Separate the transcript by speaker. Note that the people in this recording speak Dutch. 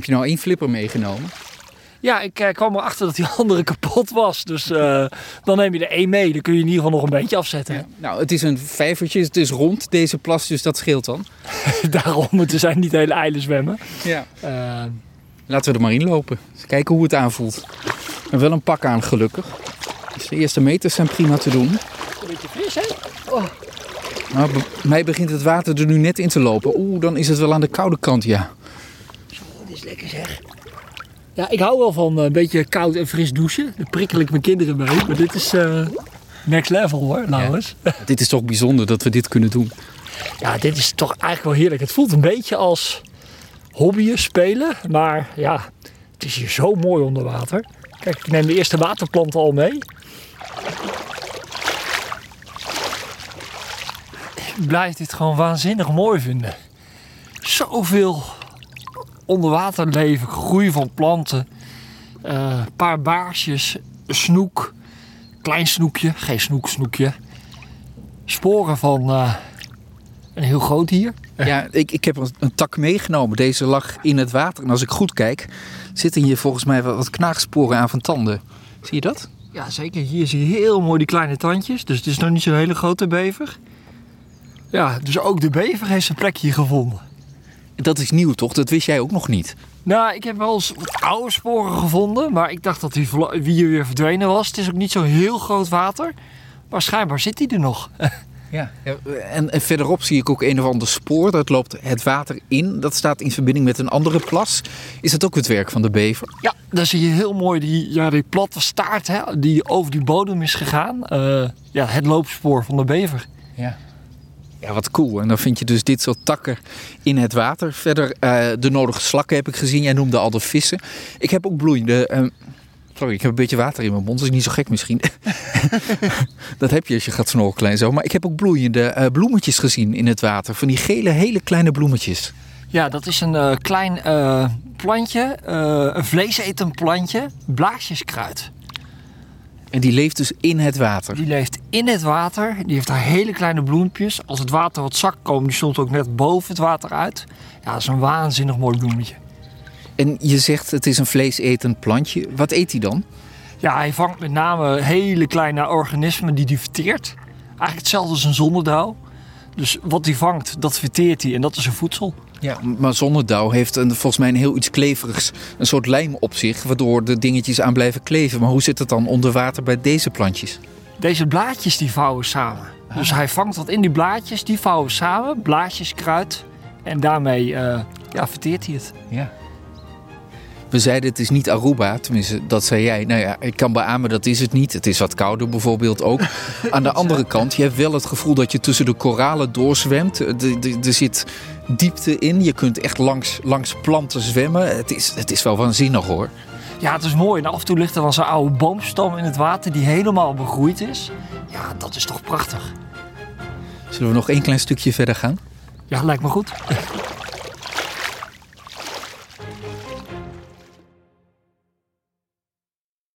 Speaker 1: Heb je nou één flipper meegenomen?
Speaker 2: Ja, ik eh, kwam erachter dat die andere kapot was. Dus eh, dan neem je er één mee. Dan kun je in ieder geval nog een beetje afzetten.
Speaker 1: Nou, het is een vijvertje, het is rond deze plas, dus dat scheelt dan.
Speaker 2: Daarom moeten zij niet hele eilen zwemmen.
Speaker 1: Ja.
Speaker 2: Eh,
Speaker 1: Laten we er maar in lopen. Eens kijken hoe het aanvoelt. En wel een pak aan, gelukkig. Dus de eerste meters zijn prima te doen.
Speaker 2: een beetje fris, hè?
Speaker 1: Maar bij mij begint het water er nu net in te lopen. Oeh, dan is het wel aan de koude kant, ja.
Speaker 2: Dat is lekker zeg. Ja, ik hou wel van eh, een beetje koud en fris douchen. Daar prikkel ik mijn kinderen mee. Maar dit is eh, next level hoor, Lauwers. Ja.
Speaker 1: Dit is toch bijzonder dat we dit kunnen doen.
Speaker 2: ja, dit is toch eigenlijk wel heerlijk. Het voelt een beetje als hobbyen, spelen. Maar ja, het is hier zo mooi onder water. Kijk, ik neem de eerste waterplanten al mee. Ik blijf dit gewoon waanzinnig mooi vinden. Zoveel onderwaterleven, groei van planten. Een paar baarsjes, snoek, klein snoekje, geen snoek, snoekje. Sporen van eh, een heel groot dier.
Speaker 1: Ja, ik, ik heb een, een tak meegenomen. Deze lag in het water. En als ik goed kijk, zitten hier volgens mij wat, wat knaagsporen aan van tanden. Zie je dat?
Speaker 2: Ja, zeker. Hier zie je heel mooi die kleine tandjes. Dus het is nog niet zo'n hele grote bever. Ja, dus ook de bever heeft zijn plekje gevonden.
Speaker 1: Dat is nieuw toch? Dat wist jij ook nog niet.
Speaker 2: Nou, ik heb wel eens wat oude sporen gevonden. Maar ik dacht dat die wie weer verdwenen was. Het is ook niet zo heel groot water. Maar schijnbaar zit hij er nog.
Speaker 1: Ja. En, en verderop zie ik ook een of ander spoor. Dat loopt het water in. Dat staat in verbinding met een andere plas. Is dat ook het werk van de bever?
Speaker 2: Ja, daar zie je heel mooi die, ja, die platte staart hè, die over die bodem is gegaan. Eh, ja, het loopspoor van de bever.
Speaker 1: Ja. Ja, wat cool. En dan vind je dus dit soort takken in het water. Verder eh, de nodige slakken heb ik gezien. Jij noemde al de vissen. Ik heb ook bloeiende... eh, sorry, ik heb een beetje water in mijn mond. Dat is niet zo gek misschien. dat heb je als je gaat snorkelen en zo. Maar ik heb ook bloeiende eh, bloemetjes gezien in het water. Van die gele, hele kleine bloemetjes.
Speaker 2: Ja, dat is een eh, klein plantje, een vleesetend plantje, blaasjeskruid.
Speaker 1: En die leeft dus in het water.
Speaker 2: Die leeft in het water, die heeft daar hele kleine bloempjes. Als het water wat zak komt, die stond ook net boven het water uit. Ja, dat is een waanzinnig mooi bloemetje.
Speaker 1: En je zegt het is een vleesetend plantje. Wat eet hij dan?
Speaker 2: Ja, hij vangt met name hele kleine organismen die hij verteert. Eigenlijk hetzelfde als een zonnedauw. Dus wat hij vangt, dat verteert hij en dat is zijn voedsel.
Speaker 1: Ja, maar zonnedauw heeft een, volgens mij een heel iets kleverigs, een soort lijm op zich, waardoor de dingetjes aan blijven kleven. Maar hoe zit het dan onder water bij deze plantjes?
Speaker 2: Deze blaadjes die vouwen samen. Dus hij vangt wat in die blaadjes, die vouwen samen, blaadjes, kruid. En daarmee eh, ja, verteert hij het.
Speaker 1: Ja. We zeiden het is niet Aruba, tenminste dat zei jij. Nou ja, ik kan beamen dat is het niet. Het is wat kouder bijvoorbeeld ook. Aan de andere kant, je hebt wel het gevoel dat je tussen de koralen doorzwemt. Er- er- Er zit diepte in, je kunt echt langs, langs planten zwemmen. Het is, het is wel waanzinnig hoor.
Speaker 2: Ja, het is mooi. En af en toe ligt er dan zo'n oude boomstam in het water die helemaal begroeid is. Ja, dat is toch prachtig.
Speaker 1: Zullen we nog één klein stukje verder gaan?
Speaker 2: Ja, lijkt me goed.